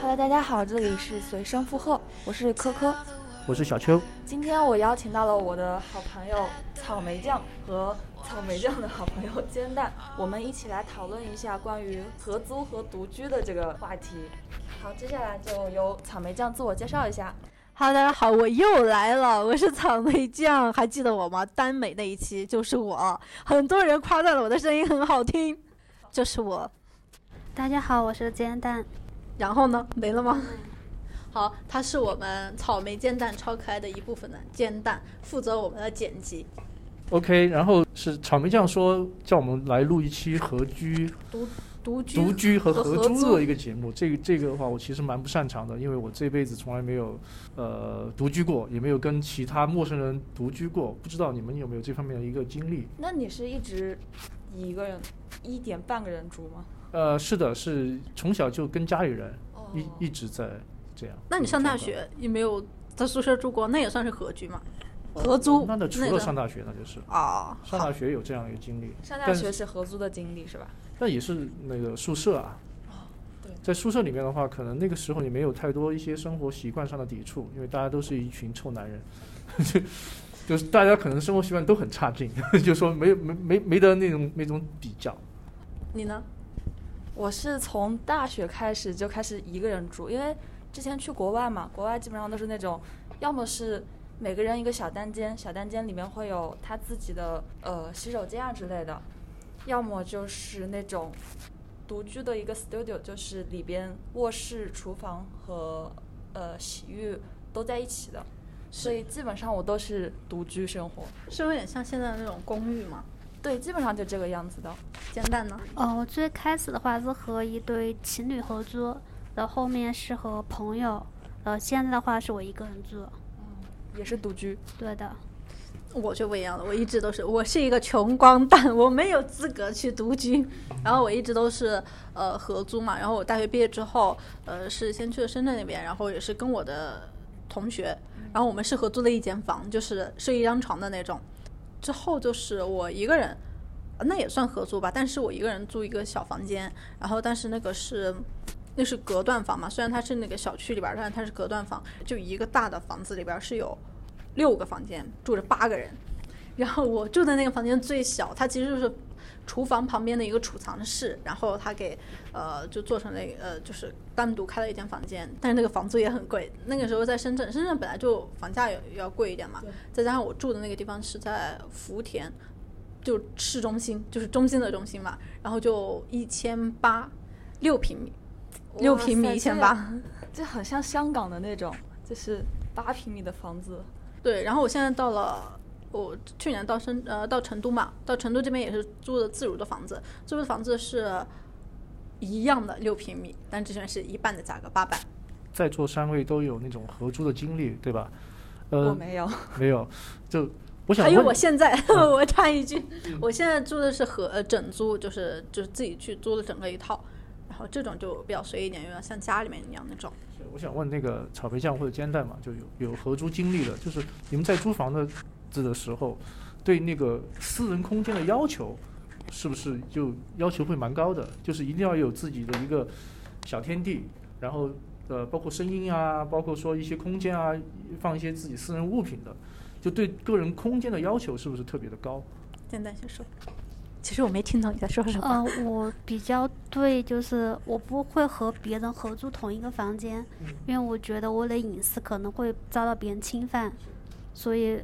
Hello，大家好，这里是随声附和，我是科科。我是小秋。今天我邀请到了我的好朋友草莓酱和草莓酱的好朋友煎蛋，我们一起来讨论一下关于合租和独居的这个话题。好，接下来就由草莓酱自我介绍一下。Hello，大家好，我又来了，我是草莓酱，还记得我吗？耽美那一期就是我，很多人夸赞了我的声音很好听，就是我。大家好，我是煎蛋。然后呢？没了吗？好，它是我们草莓煎蛋超可爱的一部分的煎蛋，负责我们的剪辑。OK，然后是草莓酱说叫我们来录一期合居、独独居独居和和合租的一个节目。这个这个的话，我其实蛮不擅长的，因为我这辈子从来没有呃独居过，也没有跟其他陌生人独居过，不知道你们有没有这方面的一个经历？那你是一直一个人一点半个人住吗？呃，是的，是从小就跟家里人哦一一直在这样。那你上大学也没有在宿舍住过，那也算是合居嘛？合租那那除了上大学，那就是哦，上大学有这样一个经历，上大学是合租的经历是吧？但也是那个宿舍啊。对在宿舍里面的话，可能那个时候你没有太多一些生活习惯上的抵触，因为大家都是一群臭男人，就 就是大家可能生活习惯都很差劲，就说没没没没得那种那种比较。你呢？我是从大学开始就开始一个人住，因为之前去国外嘛，国外基本上都是那种，要么是每个人一个小单间，小单间里面会有他自己的呃洗手间啊之类的，要么就是那种独居的一个 studio，就是里边卧室、厨房和呃洗浴都在一起的，所以基本上我都是独居生活。是有点像现在的那种公寓嘛？对，基本上就这个样子的。煎蛋呢？哦，我最开始的话是和一对情侣合租，然后后面是和朋友，呃，现在的话是我一个人住。也是独居，对的，我就不一样了，我一直都是我是一个穷光蛋，我没有资格去独居，然后我一直都是呃合租嘛，然后我大学毕业之后，呃是先去了深圳那边，然后也是跟我的同学，然后我们是合租的一间房，就是睡一张床的那种，之后就是我一个人。那也算合租吧，但是我一个人租一个小房间，然后但是那个是那是隔断房嘛，虽然它是那个小区里边，但是它是隔断房，就一个大的房子里边是有六个房间，住着八个人。然后我住的那个房间最小，它其实就是厨房旁边的一个储藏室，然后他给呃就做成了呃就是单独开了一间房间，但是那个房租也很贵。那个时候在深圳，深圳本来就房价也也要贵一点嘛，再加上我住的那个地方是在福田，就市中心，就是中心的中心嘛，然后就一千八，六平米，六平米一千八。这很像香港的那种，就是八平米的房子。对，然后我现在到了，我去年到深呃到成都嘛，到成都这边也是租的自如的房子，自如的房子是一样的六平米，但之前是一半的价格，八百。在座三位都有那种合租的经历，对吧？呃我呃，没有，没有，就我想还有我现在，我插一句，我现在住的是合呃整租，就是就是自己去租的整个一套，然后这种就比较随意一点，有点像家里面一样那种。我想问那个草莓酱或者煎蛋嘛，就有有合租经历的，就是你们在租房的子的时候，对那个私人空间的要求，是不是就要求会蛮高的？就是一定要有自己的一个小天地，然后呃，包括声音啊，包括说一些空间啊，放一些自己私人物品的，就对个人空间的要求是不是特别的高？简单先说，其实我没听懂你在说什么。呃，我比较对，就是我不会和别人合租同一个房间，因为我觉得我的隐私可能会遭到别人侵犯，所以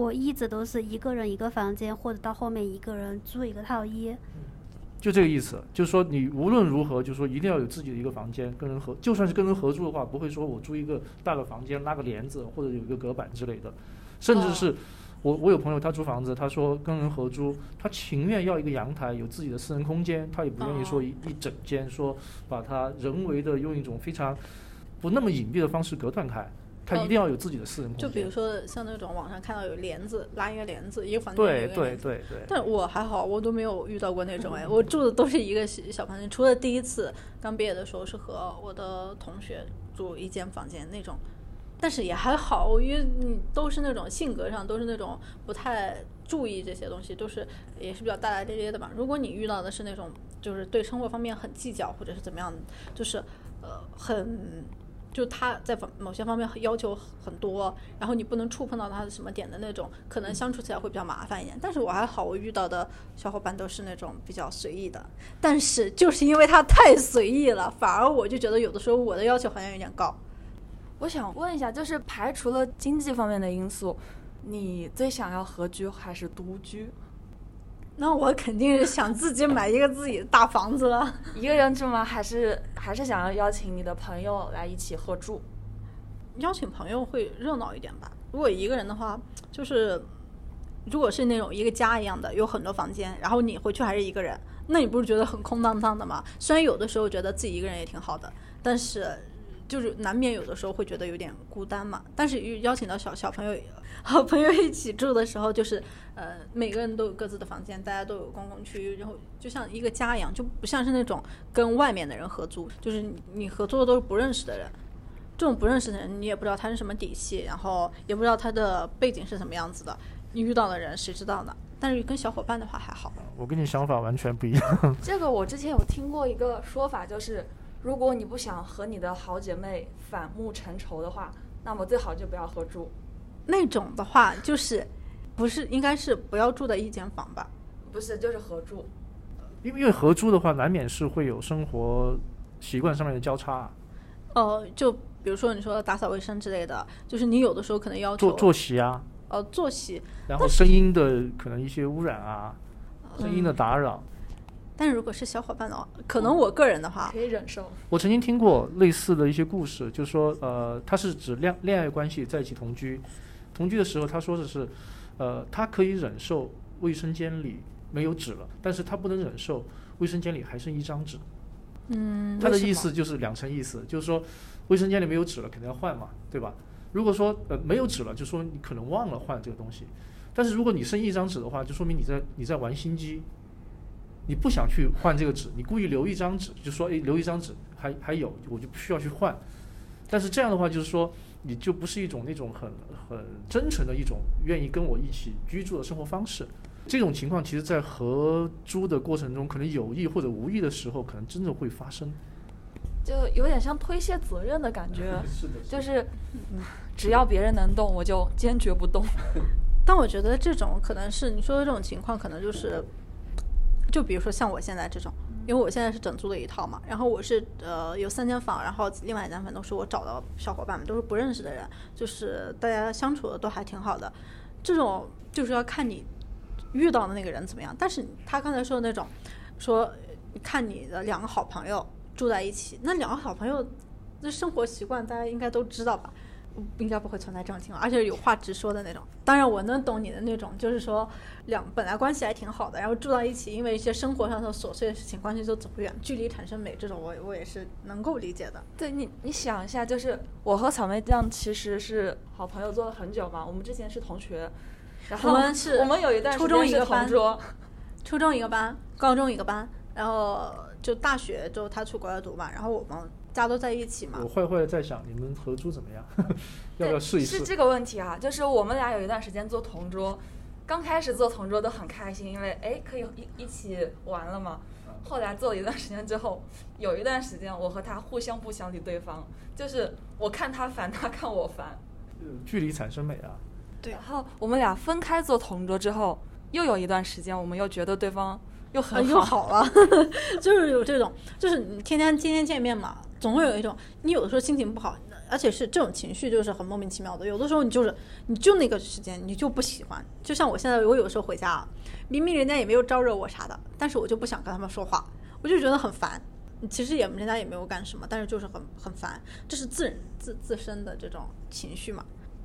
我一直都是一个人一个房间，或者到后面一个人住一个套一。就这个意思，就是说你无论如何，就是说一定要有自己的一个房间，跟人合，就算是跟人合租的话，不会说我租一个大的房间拉个帘子或者有一个隔板之类的，甚至是我我有朋友他租房子，他说跟人合租，他情愿要一个阳台，有自己的私人空间，他也不愿意说一一整间说把它人为的用一种非常不那么隐蔽的方式隔断开，他一定要有自己的私人空间。就比如说像那种网上看到有帘子，拉一个帘子，一个房间有对对。对对，但我还好，我都没有遇到过那种哎，我住的都是一个小小房间，除了第一次刚毕业的时候是和我的同学住一间房间那种，但是也还好，因为你都是那种性格上都是那种不太注意这些东西，都是也是比较大大咧咧的吧。如果你遇到的是那种就是对生活方面很计较，或者是怎么样，就是呃很。就他在某些方面要求很多，然后你不能触碰到他的什么点的那种，可能相处起来会比较麻烦一点。但是我还好，我遇到的小伙伴都是那种比较随意的。但是就是因为他太随意了，反而我就觉得有的时候我的要求好像有点高。我想问一下，就是排除了经济方面的因素，你最想要合居还是独居？那我肯定是想自己买一个自己的大房子了。一个人住吗？还是还是想要邀请你的朋友来一起合住？邀请朋友会热闹一点吧。如果一个人的话，就是如果是那种一个家一样的，有很多房间，然后你回去还是一个人，那你不是觉得很空荡荡的吗？虽然有的时候觉得自己一个人也挺好的，但是就是难免有的时候会觉得有点孤单嘛。但是邀请到小小朋友。和朋友一起住的时候，就是呃，每个人都有各自的房间，大家都有公共区域，然后就像一个家一样，就不像是那种跟外面的人合租，就是你合作的都是不认识的人，这种不认识的人，你也不知道他是什么底细，然后也不知道他的背景是什么样子的，你遇到的人谁知道呢？但是跟小伙伴的话还好。我跟你想法完全不一样。这个我之前有听过一个说法，就是如果你不想和你的好姐妹反目成仇的话，那么最好就不要合住。那种的话，就是不是应该是不要住的一间房吧？不是，就是合住。因为因为合租的话，难免是会有生活习惯上面的交叉。呃，就比如说你说打扫卫生之类的，就是你有的时候可能要求作作息啊。呃，作息。然后声音的可能一些污染啊，声音的打扰。但是如果是小伙伴的话，可能我个人的话可以忍受。我曾经听过类似的一些故事，就是说，呃，他是指恋恋爱关系在一起同居。同居的时候，他说的是，呃，他可以忍受卫生间里没有纸了，但是他不能忍受卫生间里还剩一张纸。嗯，他的意思就是两层意思，就是说，卫生间里没有纸了，肯定要换嘛，对吧？如果说呃没有纸了，就说你可能忘了换这个东西，但是如果你剩一张纸的话，就说明你在你在玩心机，你不想去换这个纸，你故意留一张纸，就说哎留一张纸还还有，我就不需要去换。但是这样的话，就是说。你就不是一种那种很很真诚的一种愿意跟我一起居住的生活方式，这种情况其实，在合租的过程中，可能有意或者无意的时候，可能真的会发生，就有点像推卸责任的感觉，是的，就是只要别人能动，我就坚决不动。但我觉得这种可能是你说的这种情况，可能就是，就比如说像我现在这种。因为我现在是整租的一套嘛，然后我是呃有三间房，然后另外一间房都是我找的小伙伴们，都是不认识的人，就是大家相处的都还挺好的。这种就是要看你遇到的那个人怎么样。但是他刚才说的那种，说看你的两个好朋友住在一起，那两个好朋友那生活习惯大家应该都知道吧？应该不会存在这种情况，而且有话直说的那种。当然，我能懂你的那种，就是说两本来关系还挺好的，然后住到一起，因为一些生活上的琐碎的事情，关系就走不远，距离产生美，这种我我也是能够理解的。对你，你想一下，就是我和草莓酱其实是好朋友，做了很久嘛。我们之前是同学，然后我们是我们有一段初中一个班，初中一个班，高中一个班，然后就大学之后他出国要读嘛，然后我们。家都在一起嘛？我坏坏的在想，你们合租怎么样？要不要试一试？是这个问题啊，就是我们俩有一段时间做同桌，刚开始做同桌都很开心，因为哎可以一一起玩了嘛。后来做了一段时间之后，有一段时间我和他互相不想理对方，就是我看他烦，他看我烦。距离产生美啊。对。然后我们俩分开做同桌之后，又有一段时间，我们又觉得对方又很又好了，就是有这种，就是你天天天天见面嘛。总会有一种，你有的时候心情不好，而且是这种情绪，就是很莫名其妙的。有的时候你就是，你就那个时间你就不喜欢。就像我现在，我有时候回家，明明人家也没有招惹我啥的，但是我就不想跟他们说话，我就觉得很烦。其实也人家也没有干什么，但是就是很很烦，这是自自自身的这种情绪嘛。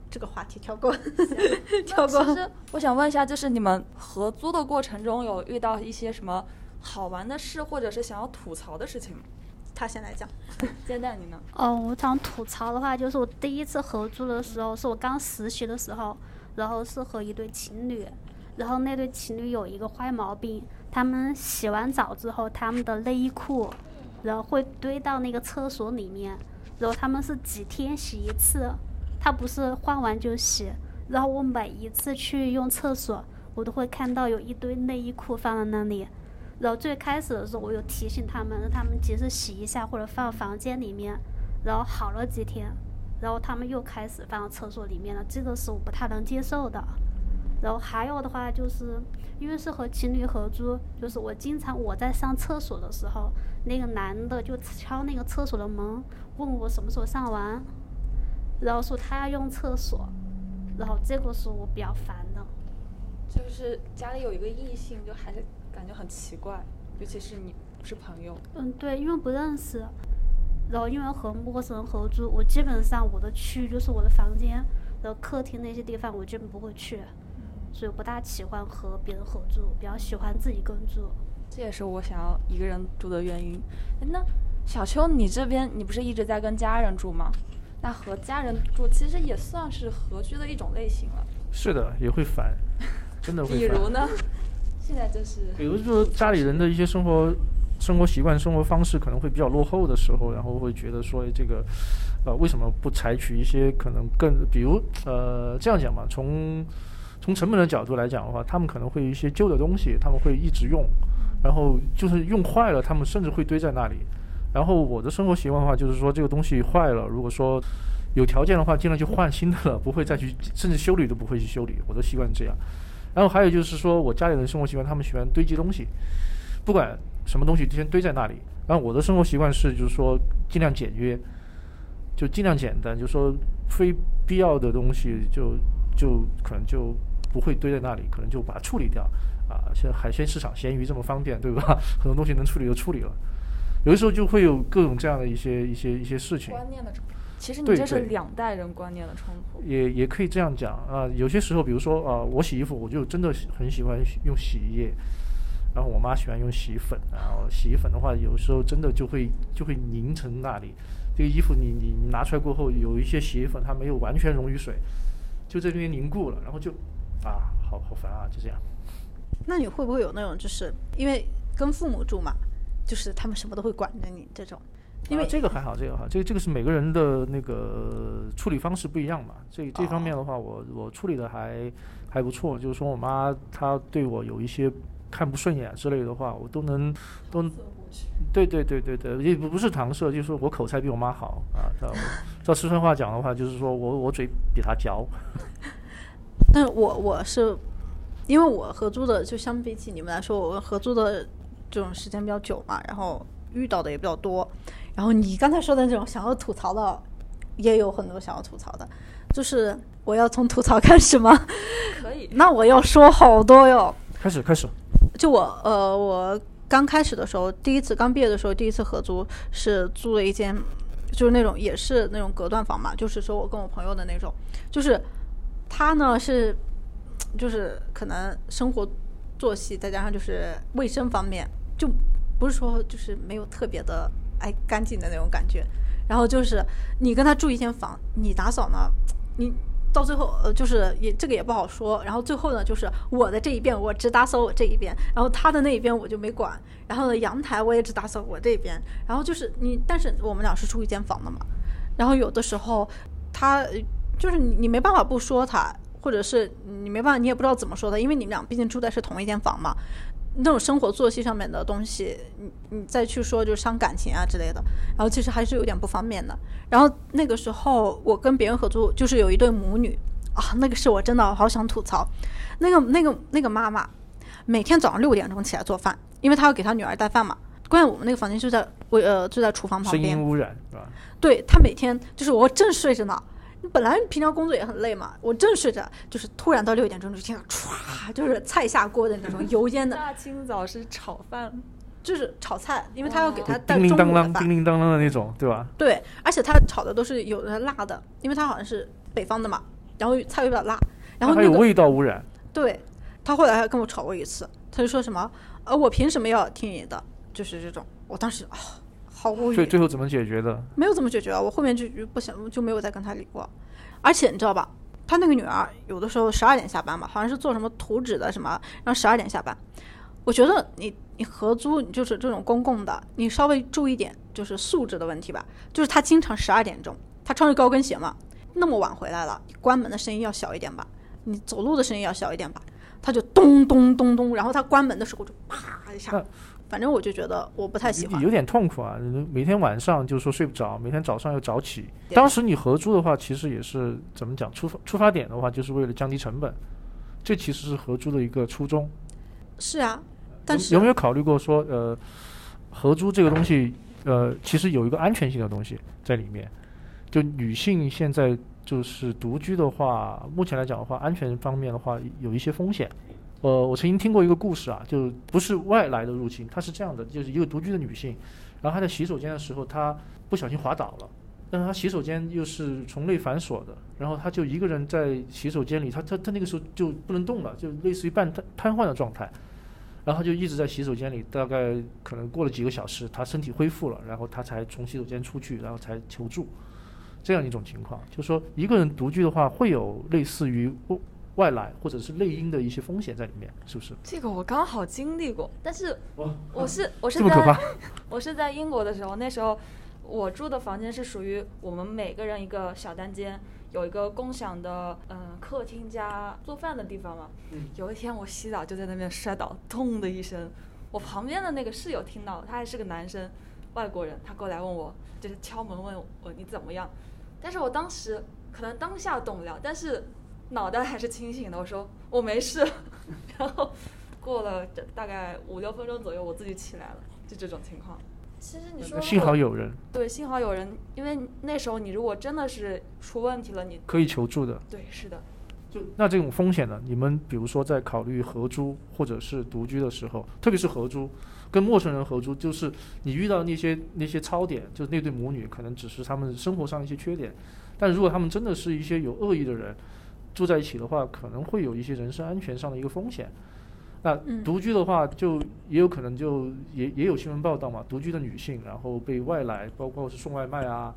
这个话题跳过，跳过。其实我想问一下，就是你们合租的过程中有遇到一些什么好玩的事，或者是想要吐槽的事情吗？他先来讲，煎蛋你呢？哦，我想吐槽的话，就是我第一次合租的时候，是我刚实习的时候，然后是和一对情侣，然后那对情侣有一个坏毛病，他们洗完澡之后，他们的内衣裤，然后会堆到那个厕所里面，然后他们是几天洗一次，他不是换完就洗，然后我每一次去用厕所，我都会看到有一堆内衣裤放在那里。然后最开始的时候，我有提醒他们，让他们及时洗一下或者放房间里面。然后好了几天，然后他们又开始放到厕所里面了，这个是我不太能接受的。然后还有的话，就是因为是和情侣合租，就是我经常我在上厕所的时候，那个男的就敲那个厕所的门，问我什么时候上完，然后说他要用厕所，然后这个是我比较烦的。就是家里有一个异性，就还是感觉很奇怪，尤其是你不是朋友。嗯，对，因为不认识，然后因为和陌生人合租，我基本上我的区域就是我的房间，然后客厅那些地方我基本不会去，所以我不大喜欢和别人合租，比较喜欢自己一个人住。这也是我想要一个人住的原因。哎，那小秋，你这边你不是一直在跟家人住吗？那和家人住其实也算是合居的一种类型了。是的，也会烦，真的会烦。比如呢？现在就是，比如说家里人的一些生活生活习惯、生活方式可能会比较落后的时候，然后会觉得说这个，呃，为什么不采取一些可能更，比如呃这样讲嘛，从从成本的角度来讲的话，他们可能会有一些旧的东西，他们会一直用，然后就是用坏了，他们甚至会堆在那里。然后我的生活习惯的话，就是说这个东西坏了，如果说有条件的话，尽量就换新的了，不会再去，甚至修理都不会去修理。我的习惯这样。然后还有就是说，我家里人生活习惯，他们喜欢堆积东西，不管什么东西先堆在那里。然后我的生活习惯是，就是说尽量简约，就尽量简单，就说非必要的东西就就可能就不会堆在那里，可能就把它处理掉。啊，像海鲜市场咸鱼这么方便，对吧？很多东西能处理就处理了。有的时候就会有各种这样的一些一些一些事情。其实你这是两代人观念的冲突。也也可以这样讲啊，有些时候，比如说啊，我洗衣服，我就真的很喜欢用洗衣液，然后我妈喜欢用洗衣粉，然后洗衣粉的话，有时候真的就会就会凝成那里。这个衣服你你拿出来过后，有一些洗衣粉它没有完全溶于水，就在这边凝固了，然后就啊，好好烦啊，就这样。那你会不会有那种，就是因为跟父母住嘛，就是他们什么都会管着你这种？因为啊、这个还好，这个好，这个这个是每个人的那个处理方式不一样嘛。这这方面的话，我我处理的还还不错。就是说我妈她对我有一些看不顺眼之类的话，我都能都对对对对对，也不不是搪塞，就是说我口才比我妈好啊。照 照四川话讲的话，就是说我我嘴比她嚼。但是我我是，因为我合租的就相比起你们来说，我合租的这种时间比较久嘛，然后遇到的也比较多。然后你刚才说的那种想要吐槽的，也有很多想要吐槽的，就是我要从吐槽开始吗？可以。那我要说好多哟。开始开始，就我呃，我刚开始的时候，第一次刚毕业的时候，第一次合租是租了一间，就是那种也是那种隔断房嘛，就是说我跟我朋友的那种，就是他呢是，就是可能生活作息再加上就是卫生方面，就不是说就是没有特别的爱干净的那种感觉，然后就是你跟他住一间房，你打扫呢，你。到最后，呃，就是也这个也不好说。然后最后呢，就是我的这一边我只打扫我这一边，然后他的那一边我就没管。然后呢，阳台我也只打扫我这边。然后就是你，但是我们俩是住一间房的嘛。然后有的时候他就是你，你没办法不说他，或者是你没办法，你也不知道怎么说他，因为你们俩毕竟住的是同一间房嘛。那种生活作息上面的东西，你你再去说就伤感情啊之类的，然后其实还是有点不方便的。然后那个时候我跟别人合租，就是有一对母女啊，那个是我真的好想吐槽，那个那个那个妈妈每天早上六点钟起来做饭，因为她要给她女儿带饭嘛。关键我们那个房间就在我呃就在厨房旁边声音，污染是吧？对她每天就是我正睡着呢，本来平常工作也很累嘛，我正睡着，就是突然到六点钟就听到歘，就是菜下锅的那种油烟的，大清早是炒饭，就是炒菜，因为他要给他带叮铃当啷、叮。铃当啷的那种，对吧？对，而且他炒的都是有的辣的，因为他好像是北方的嘛，然后菜又比较辣，然后那个还有味道污染。对，他后来还跟我吵过一次，他就说什么，呃，我凭什么要听你的？就是这种，我当时啊、好无语，最最后怎么解决的？没有怎么解决啊，我后面就就不想就没有再跟他理过，而且你知道吧，他那个女儿有的时候十二点下班嘛，好像是做什么图纸的什么，然后十二点下班。我觉得你你合租，你就是这种公共的，你稍微注意点就是素质的问题吧。就是他经常十二点钟，他穿着高跟鞋嘛，那么晚回来了，你关门的声音要小一点吧，你走路的声音要小一点吧。他就咚咚咚咚，然后他关门的时候就啪一下那，反正我就觉得我不太喜欢。有点痛苦啊！每天晚上就说睡不着，每天早上又早起。当时你合租的话，其实也是怎么讲？出发出发点的话，就是为了降低成本，这其实是合租的一个初衷。是啊，但是有有没有考虑过说，呃，合租这个东西，呃，其实有一个安全性的东西在里面。就女性现在就是独居的话，目前来讲的话，安全方面的话有一些风险。呃，我曾经听过一个故事啊，就不是外来的入侵，它是这样的，就是一个独居的女性，然后她在洗手间的时候，她不小心滑倒了，但是她洗手间又是从内反锁的，然后她就一个人在洗手间里，她她她那个时候就不能动了，就类似于半瘫瘫痪的状态。然后他就一直在洗手间里，大概可能过了几个小时，她身体恢复了，然后她才从洗手间出去，然后才求助，这样一种情况。就是说，一个人独居的话，会有类似于外外来或者是内因的一些风险在里面，是不是？这个我刚好经历过，但是我是 我是在 我是在英国的时候，那时候我住的房间是属于我们每个人一个小单间，有一个共享的嗯、呃客厅加做饭的地方嘛。嗯有一天我洗澡就在那边摔倒，咚的一声，我旁边的那个室友听到，他还是个男生，外国人，他过来问我，就是敲门问我你怎么样，但是我当时可能当下懂了，但是脑袋还是清醒的，我说我没事，然后过了大概五六分钟左右，我自己起来了，就这种情况。其实你说幸好有人对，幸好有人，因为那时候你如果真的是出问题了，你可以求助的。对是的，就那这种风险呢？你们比如说在考虑合租或者是独居的时候，特别是合租，跟陌生人合租，就是你遇到那些那些槽点，就是那对母女可能只是他们生活上一些缺点，但如果他们真的是一些有恶意的人住在一起的话，可能会有一些人身安全上的一个风险。那嗯独居的话，就也有可能就也也有新闻报道嘛，独居的女性然后被外来，包括是送外卖啊，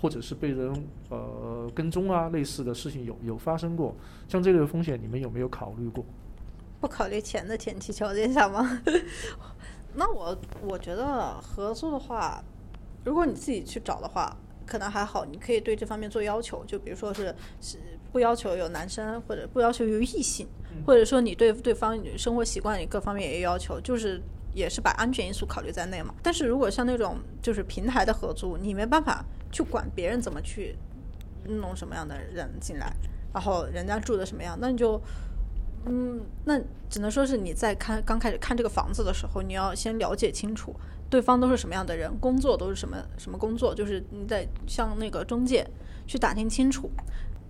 或者是被人呃跟踪啊，类似的事情有有发生过。像这类的风险，你们有没有考虑过？不考虑钱的前提条件下吗？那我我觉得合租的话，如果你自己去找的话，可能还好，你可以对这方面做要求，就比如说是是不要求有男生，或者不要求有异性，或者说你对对方生活习惯你各方面也有要求，就是也是把安全因素考虑在内嘛。但是如果像那种就是平台的合租，你没办法去管别人怎么去弄什么样的人进来，然后人家住的什么样，那你就。嗯，那只能说是你在看刚开始看这个房子的时候，你要先了解清楚对方都是什么样的人，工作都是什么什么工作，就是你得向那个中介去打听清楚。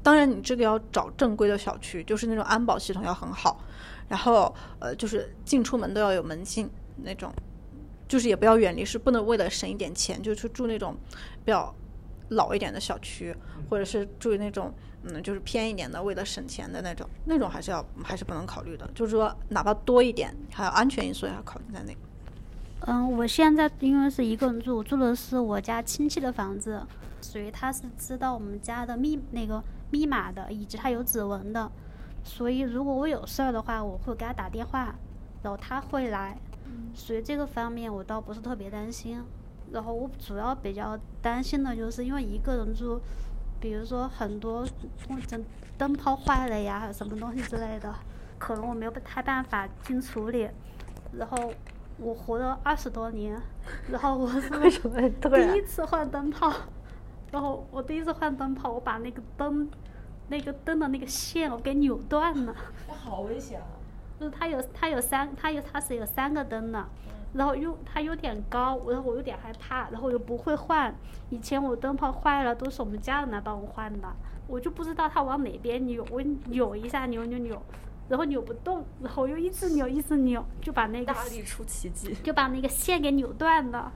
当然，你这个要找正规的小区，就是那种安保系统要很好，然后呃，就是进出门都要有门禁那种，就是也不要远离是，不能为了省一点钱就去住那种比较老一点的小区，或者是住那种嗯，就是偏一点的，为了省钱的那种，那种还是要还是不能考虑的。就是说，哪怕多一点，还有安全因素也要考虑在内。嗯，我现在因为是一个人住，住的是我家亲戚的房子，所以他是知道我们家的密那个密码的，以及它有指纹的，所以如果我有事儿的话，我会给他打电话，然后他会来，所以这个方面我倒不是特别担心。然后我主要比较担心的就是因为一个人住，比如说很多灯灯泡坏了呀，还有什么东西之类的，可能我没有太办法进处理，然后。我活了二十多年，然后我是 为什么第一次换灯泡，然后我第一次换灯泡，我把那个灯，那个灯的那个线我给扭断了。好危险啊！就是它有它有三它有它是有三个灯的，然后又它有点高，然后我有点害怕，然后我又不会换。以前我灯泡坏了都是我们家人来帮我换的，我就不知道它往哪边扭，我扭一下扭扭扭。然后扭不动，然后又一直扭一直扭，就把那个大力出奇迹，就把那个线给扭断了。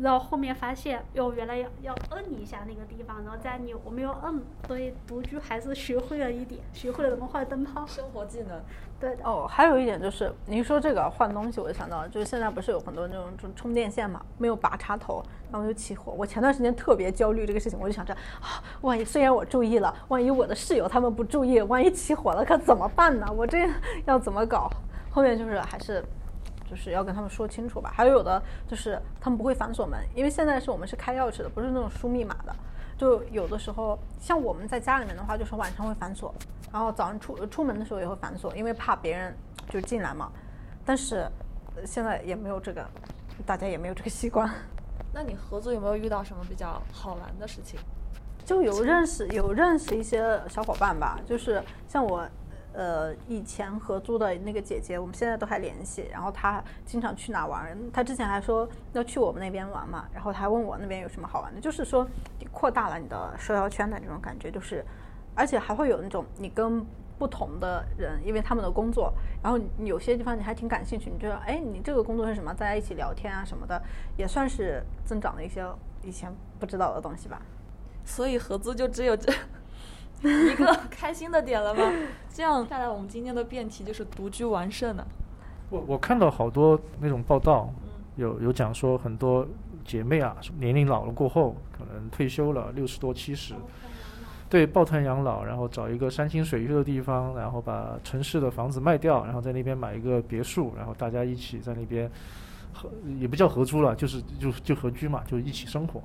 然后后面发现，哟，原来要要摁一下那个地方，然后再扭，我没有摁，所以独居还是学会了一点，学会了怎么换灯泡。生活技能。对的。哦，还有一点就是，您说这个换东西，我就想到，就是现在不是有很多那种充充电线嘛，没有拔插头，然后就起火。我前段时间特别焦虑这个事情，我就想着啊，万一虽然我注意了，万一我的室友他们不注意，万一起火了可怎么办呢？我这要怎么搞？后面就是还是。就是要跟他们说清楚吧，还有有的就是他们不会反锁门，因为现在是我们是开钥匙的，不是那种输密码的。就有的时候，像我们在家里面的话，就是晚上会反锁，然后早上出出门的时候也会反锁，因为怕别人就进来嘛。但是呃现在也没有这个，大家也没有这个习惯。那你合租有没有遇到什么比较好玩的事情？就有认识有认识一些小伙伴吧，就是像我，呃，以前合租的那个姐姐，我们现在都还联系。然后她经常去哪玩，她之前还说要去我们那边玩嘛，然后她还问我那边有什么好玩的，就是说扩大了你的社交圈的这种感觉，就是，而且还会有那种你跟不同的人，因为他们的工作，然后有些地方你还挺感兴趣，你觉得哎，你这个工作是什么？大家一起聊天啊什么的，也算是增长了一些以前不知道的东西吧。所以合租就只有这 一个开心的点了吗？这样下来，我们今天的辩题就是独居完胜了。我我看到好多那种报道，嗯有有讲说很多姐妹啊，年龄老了过后，可能退休了，六十多七十，对，抱团养老，然后找一个山清水秀的地方，然后把城市的房子卖掉，然后在那边买一个别墅，然后大家一起在那边合，也不叫合租了，就是就就合居嘛，就一起生活。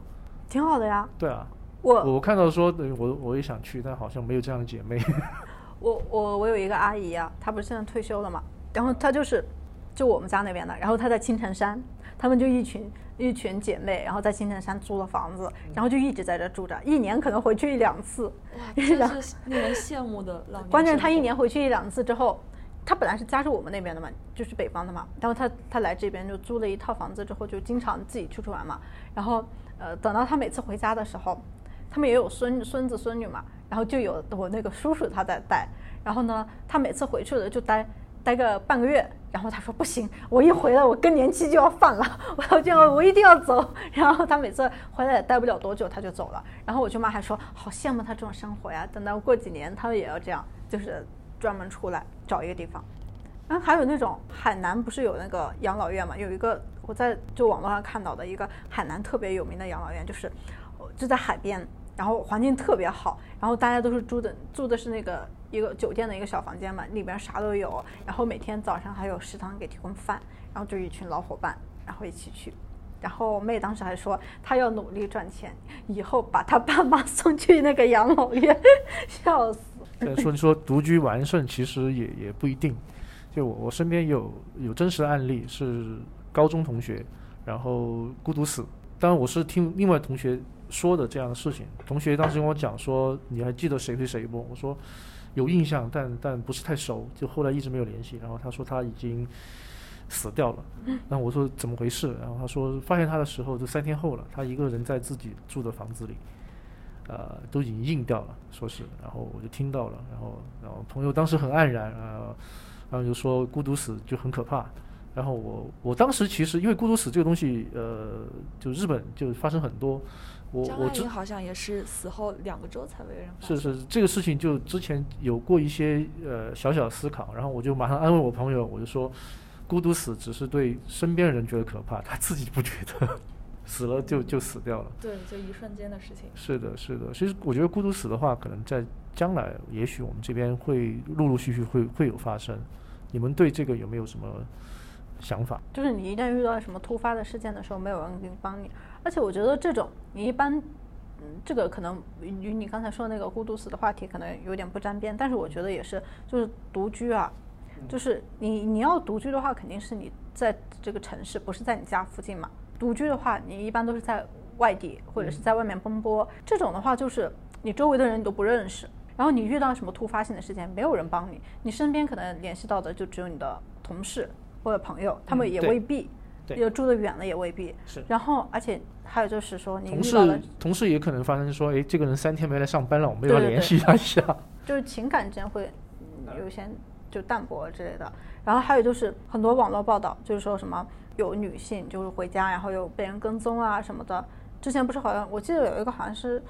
挺好的呀，对啊，我我看到说，呃我我也想去，但好像没有这样的姐妹。我我我有一个阿姨啊，她不是现在退休了嘛，然后她就是就我们家那边的，然后她在青城山，她们就一群一群姐妹，然后在青城山租了房子，然后就一直在这住着，一年可能回去一两次。哇，真是令人羡慕的老年。关键她一年回去一两次之后，她本来是家是我们那边的嘛，就是北方的嘛，然后她她来这边就租了一套房子之后，就经常自己出去玩嘛，然后呃等到她每次回家的时候，他们也有孙孙子孙女嘛，然后就有我那个叔叔他在带，然后呢，他每次回去了就待待个半个月，然后他说不行，我一回来我更年期就要犯了，我要这样我一定要走，然后他每次回来也待不了多久他就走了，然后我舅妈还说好羡慕他这种生活呀，等到过几年他也要这样，就是专门出来找一个地方。然后还有那种海南不是有那个养老院嘛？有一个我在就网络上看到的一个海南特别有名的养老院，就是就在海边，然后环境特别好，然后大家都是住的住的是那个一个酒店的一个小房间嘛，里边啥都有，然后每天早上还有食堂给提供饭，然后就一群老伙伴，然后一起去。然后我妹当时还说，她要努力赚钱，以后把她爸妈送去那个养老院，笑死。呃，说你说独居完胜，其实也也不一定。就我我身边有有真实的案例，是高中同学，然后孤独死。当然我是听另外同学说的这样的事情。同学当时跟我讲说，你还记得谁谁谁不？我说有印象，但但不是太熟，就后来一直没有联系。然后他说他已经死掉了。然后我说怎么回事？然后他说发现他的时候就三天后了，他一个人在自己住的房子里。呃，都已经硬掉了，说是，然后我就听到了，然后，然后朋友当时很黯然，呃，然后就说孤独死就很可怕，然后我我当时其实因为孤独死这个东西，呃，就日本就发生很多，我我好像也是死后两个周才为人发是是这个事情就之前有过一些呃小小思考，然后我就马上安慰我朋友，我就说孤独死只是对身边人觉得可怕，他自己不觉得，死了就就死掉了。对，就一瞬间的事情。是的，是的。其实我觉得孤独死的话，可能在将来，也许我们这边会陆陆续续会会有发生。你们对这个有没有什么想法？就是你一旦遇到什么突发的事件的时候，没有人给你帮你，而且我觉得这种你一般，嗯，这个可能与你刚才说的那个孤独死的话题可能有点不沾边，但是我觉得也是，就是独居啊，就是你你要独居的话，肯定是你在这个城市，不是在你家附近嘛。独居的话，你一般都是在外地或者是在外面奔波，这种的话就是你周围的人你都不认识，然后你遇到什么突发性的事件，没有人帮你，你身边可能联系到的就只有你的同事或者朋友，他们也未必，对有住得远了也未必。是然后，而且还有就是说，你同事同事也可能发生说，哎，这个人三天没来上班了，我们要联系他一下。就是情感之间会嗯有一些就淡薄之类的。然后还有就是很多网络报道，就是说什么有女性就是回家，然后有被人跟踪啊什么的。之前不是好像我记得有一个好像是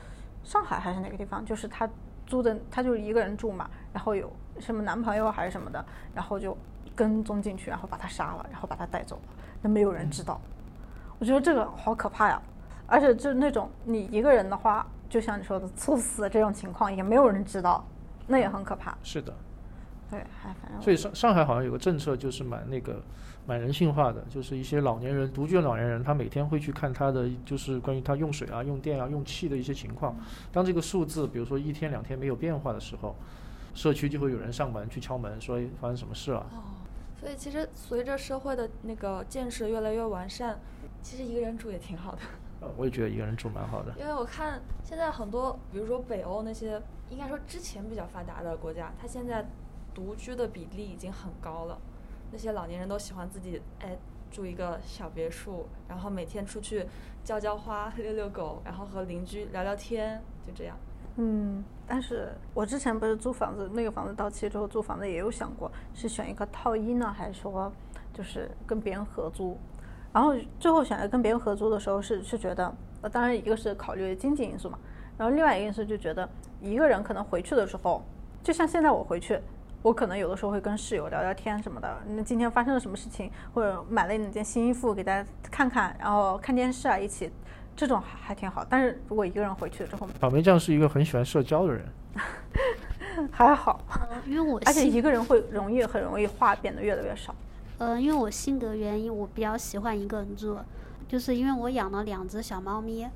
上海还是哪个地方，就是她租的，她就是一个人住嘛，然后有什么男朋友还是什么的，然后就跟踪进去，然后把他杀了，然后把他带走了，那没有人知道。我觉得这个好可怕呀！而且就那种你一个人的话，就像你说的猝死这种情况，也没有人知道，那也很可怕。是的，对，还反正所以上上海好像有个政策，就是蛮那个蛮人性化的，就是一些老年人独居的老年人，他每天会去看他的就是关于他用水啊、用电啊、用气的一些情况。当这个数字比如说一天两天没有变化的时候，社区就会有人上门去敲门，说哎发生什么事了。哦，所以其实随着社会的那个建设越来越完善，其实一个人住也挺好的。呃我也觉得一个人住蛮好的。因为我看现在很多，比如说北欧那些，应该说之前比较发达的国家，它现在独居的比例已经很高了。那些老年人都喜欢自己哎住一个小别墅，然后每天出去浇浇花、遛遛狗，然后和邻居聊聊天，就这样。嗯，但是我之前不是租房子，那个房子到期之后租房子也有想过是选一个套一呢，还是说就是跟别人合租？然后最后选择跟别人合租的时候是是觉得，呃，当然一个是考虑经济因素嘛，然后另外一个因素就觉得一个人可能回去的时候，就像现在我回去，我可能有的时候会跟室友聊聊天什么的，那今天发生了什么事情，或者买了哪件新衣服给大家看看，然后看电视啊一起，这种还还挺好。但是如果一个人回去了之后，草莓酱是一个很喜欢社交的人，还好，呃因为我而且一个人会容易很容易话变得越来越少。呃，因为我性格原因，我比较喜欢一个人住，就是因为我养了两只小猫咪，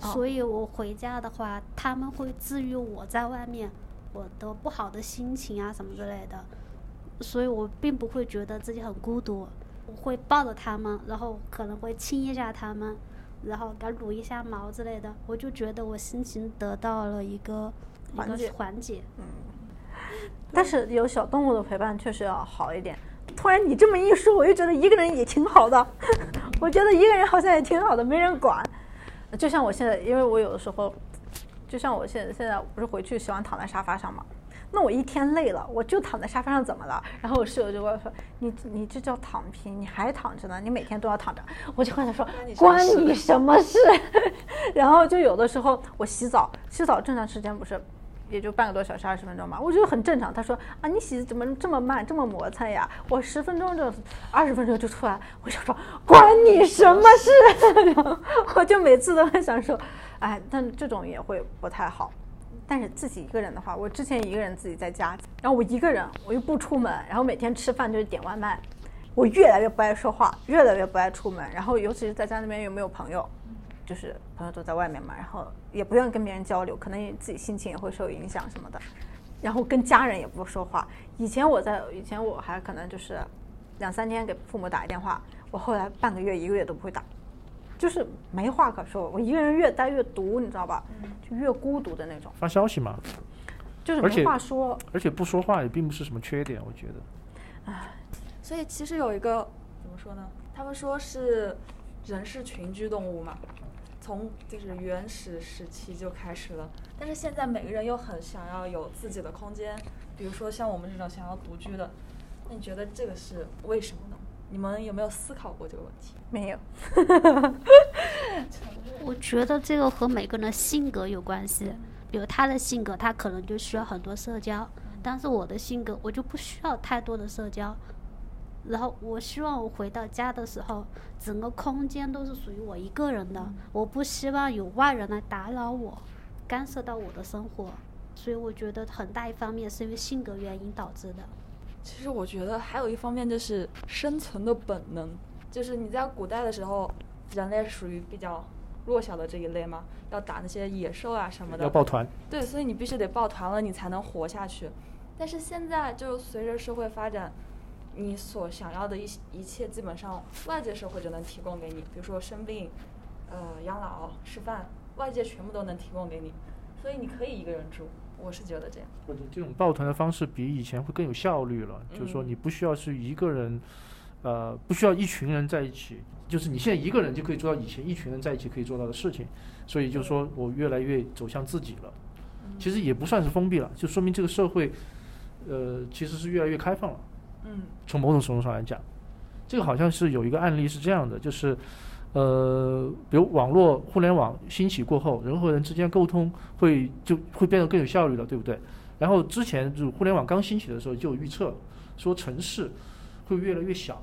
所以我回家的话，他们会治愈我在外面我的不好的心情啊什么之类的，所以我并不会觉得自己很孤独。我会抱着他们，然后可能会亲一下他们，然后给它撸一下毛之类的，我就觉得我心情得到了一个缓解缓解。嗯但是有小动物的陪伴确实要好一点。突然你这么一说，我又觉得一个人也挺好的。我觉得一个人好像也挺好的，没人管。就像我现在，因为我有的时候，就像我现在现在不是回去喜欢躺在沙发上嘛，那我一天累了，我就躺在沙发上怎么了？然后我室友就跟我说：“你你这叫躺平，你还躺着呢，你每天都要躺着。”我就跟他说：“关你什么事？” 然后就有的时候我洗澡，洗澡正常时间不是也就半个多小时、二十分钟嘛，我觉得很正常。他说啊，你洗怎么这么慢，这么磨蹭呀？我十分钟就二十分钟就出来，我就说关你什么事？我就每次都很想说，哎，但这种也会不太好。但是自己一个人的话，我之前一个人自己在家，然后我一个人，我又不出门，然后每天吃饭就是点外卖，我越来越不爱说话，越来越不爱出门，然后尤其是在家那边又没有朋友，就是朋友都在外面嘛，然后也不愿意跟别人交流，可能自己心情也会受影响什么的，然后跟家人也不说话。以前我在以前我还可能就是两三天给父母打一电话，我后来半个月一个月都不会打，就是没话可说。我一个人越待越独，你知道吧？就越孤独的那种，发消息嘛，就是没话说。而且不说话也并不是什么缺点，我觉得。唉所以其实有一个怎么说呢？他们说是人是群居动物嘛，从就是原始时期就开始了。但是现在每个人又很想要有自己的空间，比如说像我们这种想要独居的，那你觉得这个是为什么呢？你们有没有思考过这个问题？没有，我觉得这个和每个人的性格有关系。比如他的性格，他可能就需要很多社交，但是我的性格，我就不需要太多的社交。然后我希望我回到家的时候，整个空间都是属于我一个人的，我不希望有外人来打扰我，干涉到我的生活。所以我觉得很大一方面是因为性格原因导致的。其实我觉得还有一方面就是生存的本能，就是你在古代的时候，人类是属于比较弱小的这一类嘛，要打那些野兽啊什么的。要抱团，对，所以你必须得抱团了，你才能活下去。但是现在就随着社会发展，你所想要的一一切基本上外界社会就能提供给你，比如说生病、呃养老、吃饭，外界全部都能提供给你，所以你可以一个人住。我是觉得这样。或者这种抱团的方式比以前会更有效率了，就是说嗯你不需要是一个人，呃，不需要一群人在一起，就是你现在一个人就可以做到以前一群人在一起可以做到的事情，所以就是说我越来越走向自己了。其实也不算是封闭了，就说明这个社会，呃，其实是越来越开放了。从某种程度上来讲，这个好像是有一个案例是这样的，就是，呃，比如网络互联网兴起过后，人和人之间沟通会就会变得更有效率了，对不对？然后之前就互联网刚兴起的时候就有预测说城市会越来越小，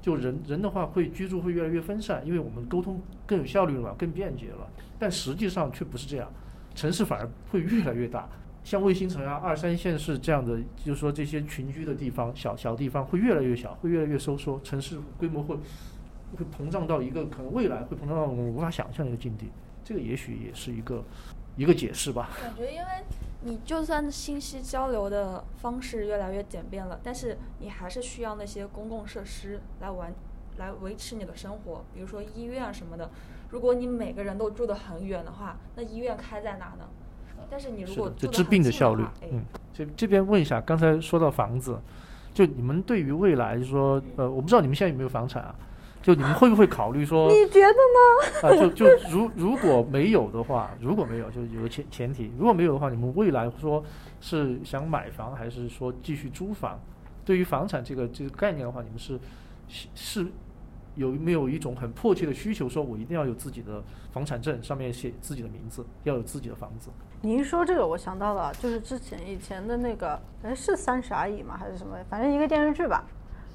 就人人的话会居住会越来越分散，因为我们沟通更有效率了嘛，更便捷了。但实际上却不是这样，城市反而会越来越大。像卫星城啊、二三线市这样的，就是说这些群居的地方、小小地方会越来越小，会越来越收缩，城市规模会会膨胀到一个可能未来会膨胀到我们无法想象的一个境地。这个也许也是一个一个解释吧。感觉因为你就算信息交流的方式越来越简便了，但是你还是需要那些公共设施来完来维持你的生活，比如说医院什么的。如果你每个人都住得很远的话，那医院开在哪呢？但是你如，果就治病的效率话，哎，嗯，这这边问一下，刚才说到房子，就你们对于未来，就说，呃，我不知道你们现在有没有房产啊？就你们会不会考虑说，你觉得呢？啊，就就如如果没有的话，如果没有，就有个前前提，如果没有的话，你们未来说是想买房，还是说继续租房？对于房产这个这个概念的话，你们是是是有没有一种很迫切的需求，说我一定要有自己的房产证，上面写自己的名字，要有自己的房子？你一说这个，我想到了，就是之前以前的那个，哎，是《三十而已》吗？还是什么？反正一个电视剧吧。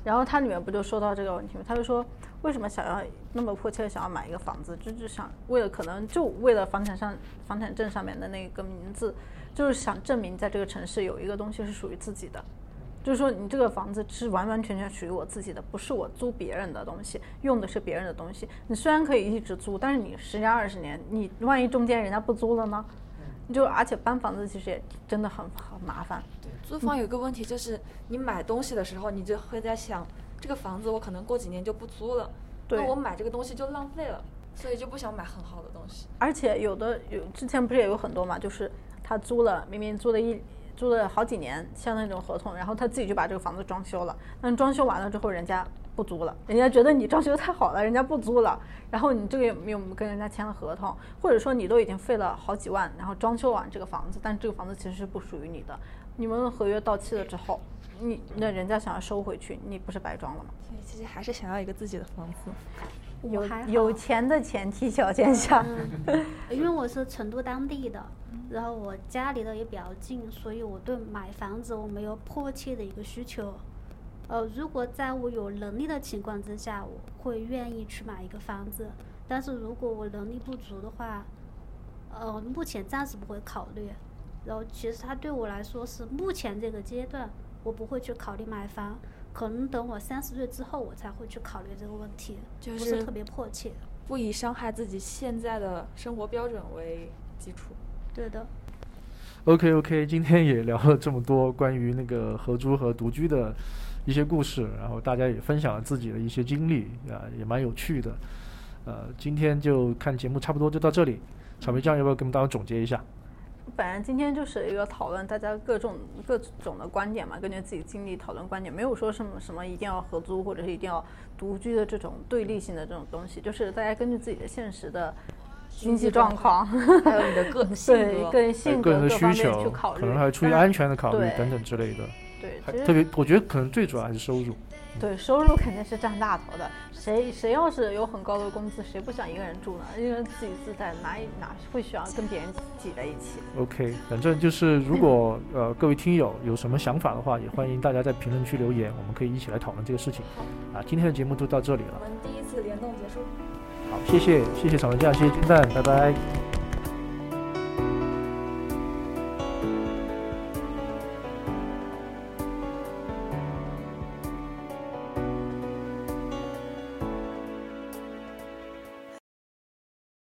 然后它里面不就说到这个问题吗？他就说，为什么想要那么迫切的想要买一个房子，就就想为了可能就为了房产上房产证上面的那个名字，就是想证明在这个城市有一个东西是属于自己的。就是说，你这个房子是完完全全属于我自己的，不是我租别人的东西，用的是别人的东西。你虽然可以一直租，但是你十年二十年，你万一中间人家不租了呢？就而且搬房子其实也真的很很麻烦。租房有一个问题就是，你买东西的时候，你就会在想，这个房子我可能过几年就不租了，那我买这个东西就浪费了，所以就不想买很好的东西。而且有的有之前不是也有很多嘛，就是他租了，明明租了一租了好几年，像那种合同，然后他自己就把这个房子装修了，但装修完了之后，人家不租了，人家觉得你装修太好了，人家不租了，然后你这个也没有跟人家签了合同，或者说你都已经费了好几万，然后装修完这个房子，但这个房子其实是不属于你的，你们的合约到期了之后，你那人家想要收回去，你不是白装了吗？所以其实还是想要一个自己的房子。有有钱的前提条件下，嗯，因为我是成都当地的，然后我家离得也比较近，所以我对买房子我没有迫切的一个需求。呃，如果在我有能力的情况之下，我会愿意去买一个房子。但是如果我能力不足的话，呃，目前暂时不会考虑。然后其实它对我来说是目前这个阶段，我不会去考虑买房，可能等我三十岁之后，我才会去考虑这个问题，就是不是特别迫切。不以伤害自己现在的生活标准为基础。对的。OK OK，今天也聊了这么多关于那个合租和独居的一些故事，然后大家也分享了自己的一些经历啊，也蛮有趣的。呃，今天就看节目差不多就到这里，草莓酱要不要给我们大家总结一下？本来今天就是一个讨论大家各种各种的观点嘛，根据自己经历讨论观点，没有说什么什么一定要合租或者是一定要独居的这种对立性的这种东西，就是大家根据自己的现实的经济状况，还有你的个性对格，个人性个人的需格各方面去求，考虑，可能还出于安全的考虑等等之类的。对，其实还特别，我觉得可能最主要还是收入。对，收入肯定是占大头的。谁谁要是有很高的工资，谁不想一个人住呢？一个人自己自在，哪哪会需要跟别人挤在一起？OK，反正就是如果呃各位听友有什么想法的话，也欢迎大家在评论区留言，我们可以一起来讨论这个事情。啊，今天的节目就到这里了我。们第一次联动结束。好，谢谢谢谢草莓酱，谢谢金蛋，拜拜。